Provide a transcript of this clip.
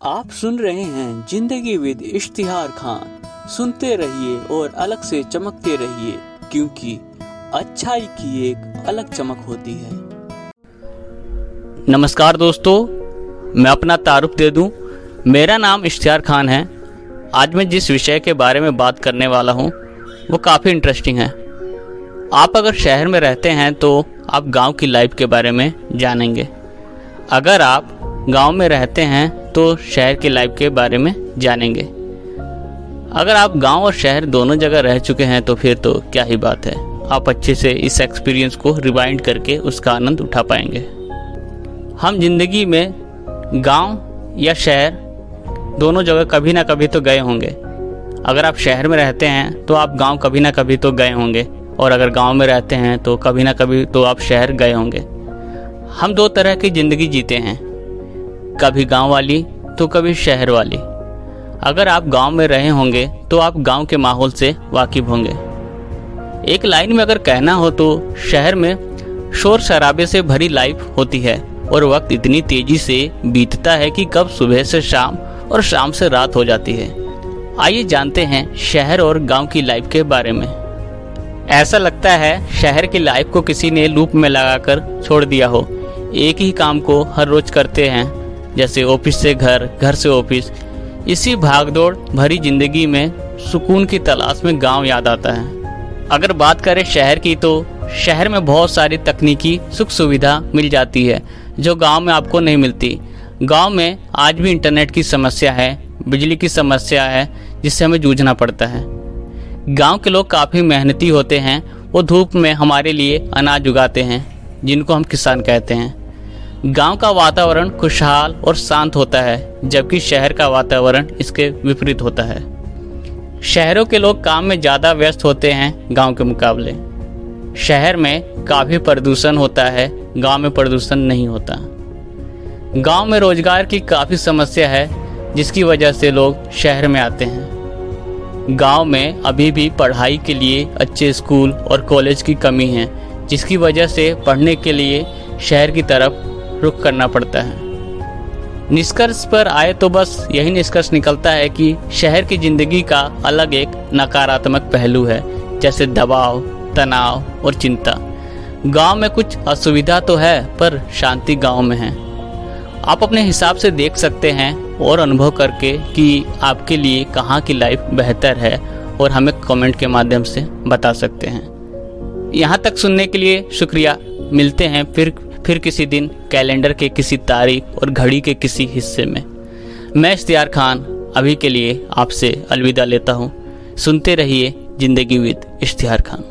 आप सुन रहे हैं ज़िंदगी विद इश्तिहार खान। सुनते रहिए और अलग से चमकते रहिए, क्योंकि अच्छाई की एक अलग चमक होती है। नमस्कार दोस्तों, मैं अपना तारुफ दे दूँ। मेरा नाम इश्तिहार खान है। आज मैं जिस विषय के बारे में बात करने वाला हूँ, वो काफ़ी इंटरेस्टिंग है। आप अगर शहर में रहते हैं तो आप गाँव की लाइफ के बारे में जानेंगे। अगर आप गाँव में रहते हैं तो शहर की लाइफ के बारे में जानेंगे। अगर आप गाँव और शहर दोनों जगह रह चुके हैं तो फिर तो क्या ही बात है। आप अच्छे से इस एक्सपीरियंस को रिवाइंड करके उसका आनंद उठा पाएँगे। हम ज़िंदगी में गाँव या शहर दोनों जगह कभी ना कभी तो गए होंगे। अगर आप शहर में रहते हैं तो आप गाँव कभी ना कभी तो गए होंगे। और अगर गाँव में रहते हैं तो कभी ना कभी तो आप शहर गए होंगे। हम दो तरह की ज़िंदगी जीते हैं। कभी गाँव वाली तो कभी शहर वाली। अगर आप गाँव में रहे होंगे तो आप गाँव के माहौल से वाकिफ होंगे। एक लाइन में अगर कहना हो तो शहर में शोर शराबे से भरी लाइफ होती है, और वक्त इतनी तेज़ी से बीतता है कि कब सुबह से शाम और शाम से रात हो जाती है। आइए जानते हैं शहर और गाँव की लाइफ के बारे में। ऐसा लगता है शहर की लाइफ को किसी ने लूप में लगाकर छोड़ दिया हो। एक ही काम को हर रोज करते हैं। जैसे ऑफ़िस से घर घर से ऑफ़िस, इसी भागदौड़ भरी ज़िंदगी में सुकून की तलाश में गाँव याद आता है। अगर बात करें शहर की तो शहर में बहुत सारी तकनीकी सुख सुविधा मिल जाती है, जो गाँव में आपको नहीं मिलती। गाँव में आज भी इंटरनेट की समस्या है, बिजली की समस्या है, जिससे हमें जूझना पड़ता है। गाँव के लोग काफ़ी मेहनती होते हैं, वो धूप में हमारे लिए अनाज उगाते हैं, जिनको हम किसान कहते हैं। गाँव का वातावरण खुशहाल और शांत होता है, जबकि शहर का वातावरण इसके विपरीत होता है। शहरों के लोग काम में ज़्यादा व्यस्त होते हैं गाँव के मुकाबले। शहर में काफ़ी प्रदूषण होता है, गाँव में प्रदूषण नहीं होता। गाँव में रोज़गार की काफ़ी समस्या है, जिसकी वजह से लोग शहर में आते हैं। गाँव में अभी भी पढ़ाई के लिए अच्छे स्कूल और कॉलेज की कमी है, जिसकी वजह से पढ़ने के लिए शहर की तरफ़ रुख करना पड़ता है। निष्कर्ष पर आए तो बस यही निष्कर्ष निकलता है कि शहर की ज़िंदगी का अलग एक नकारात्मक पहलू है, जैसे दबाव, तनाव और चिंता। गाँव में कुछ असुविधा तो है, पर शांति गाँव में है। आप अपने हिसाब से देख सकते हैं और अनुभव करके कि आपके लिए कहाँ की लाइफ बेहतर है और हमें कमेंट के माध्यम से बता सकते हैं। यहाँ तक सुनने के लिए शुक्रिया। मिलते हैं फिर फिर किसी दिन कैलेंडर के किसी तारीख और घड़ी के किसी हिस्से में। मैं इश्तियार खान, अभी के लिए आपसे अलविदा लेता हूँ। सुनते रहिए ज़िंदगी विद इश्तियार खान।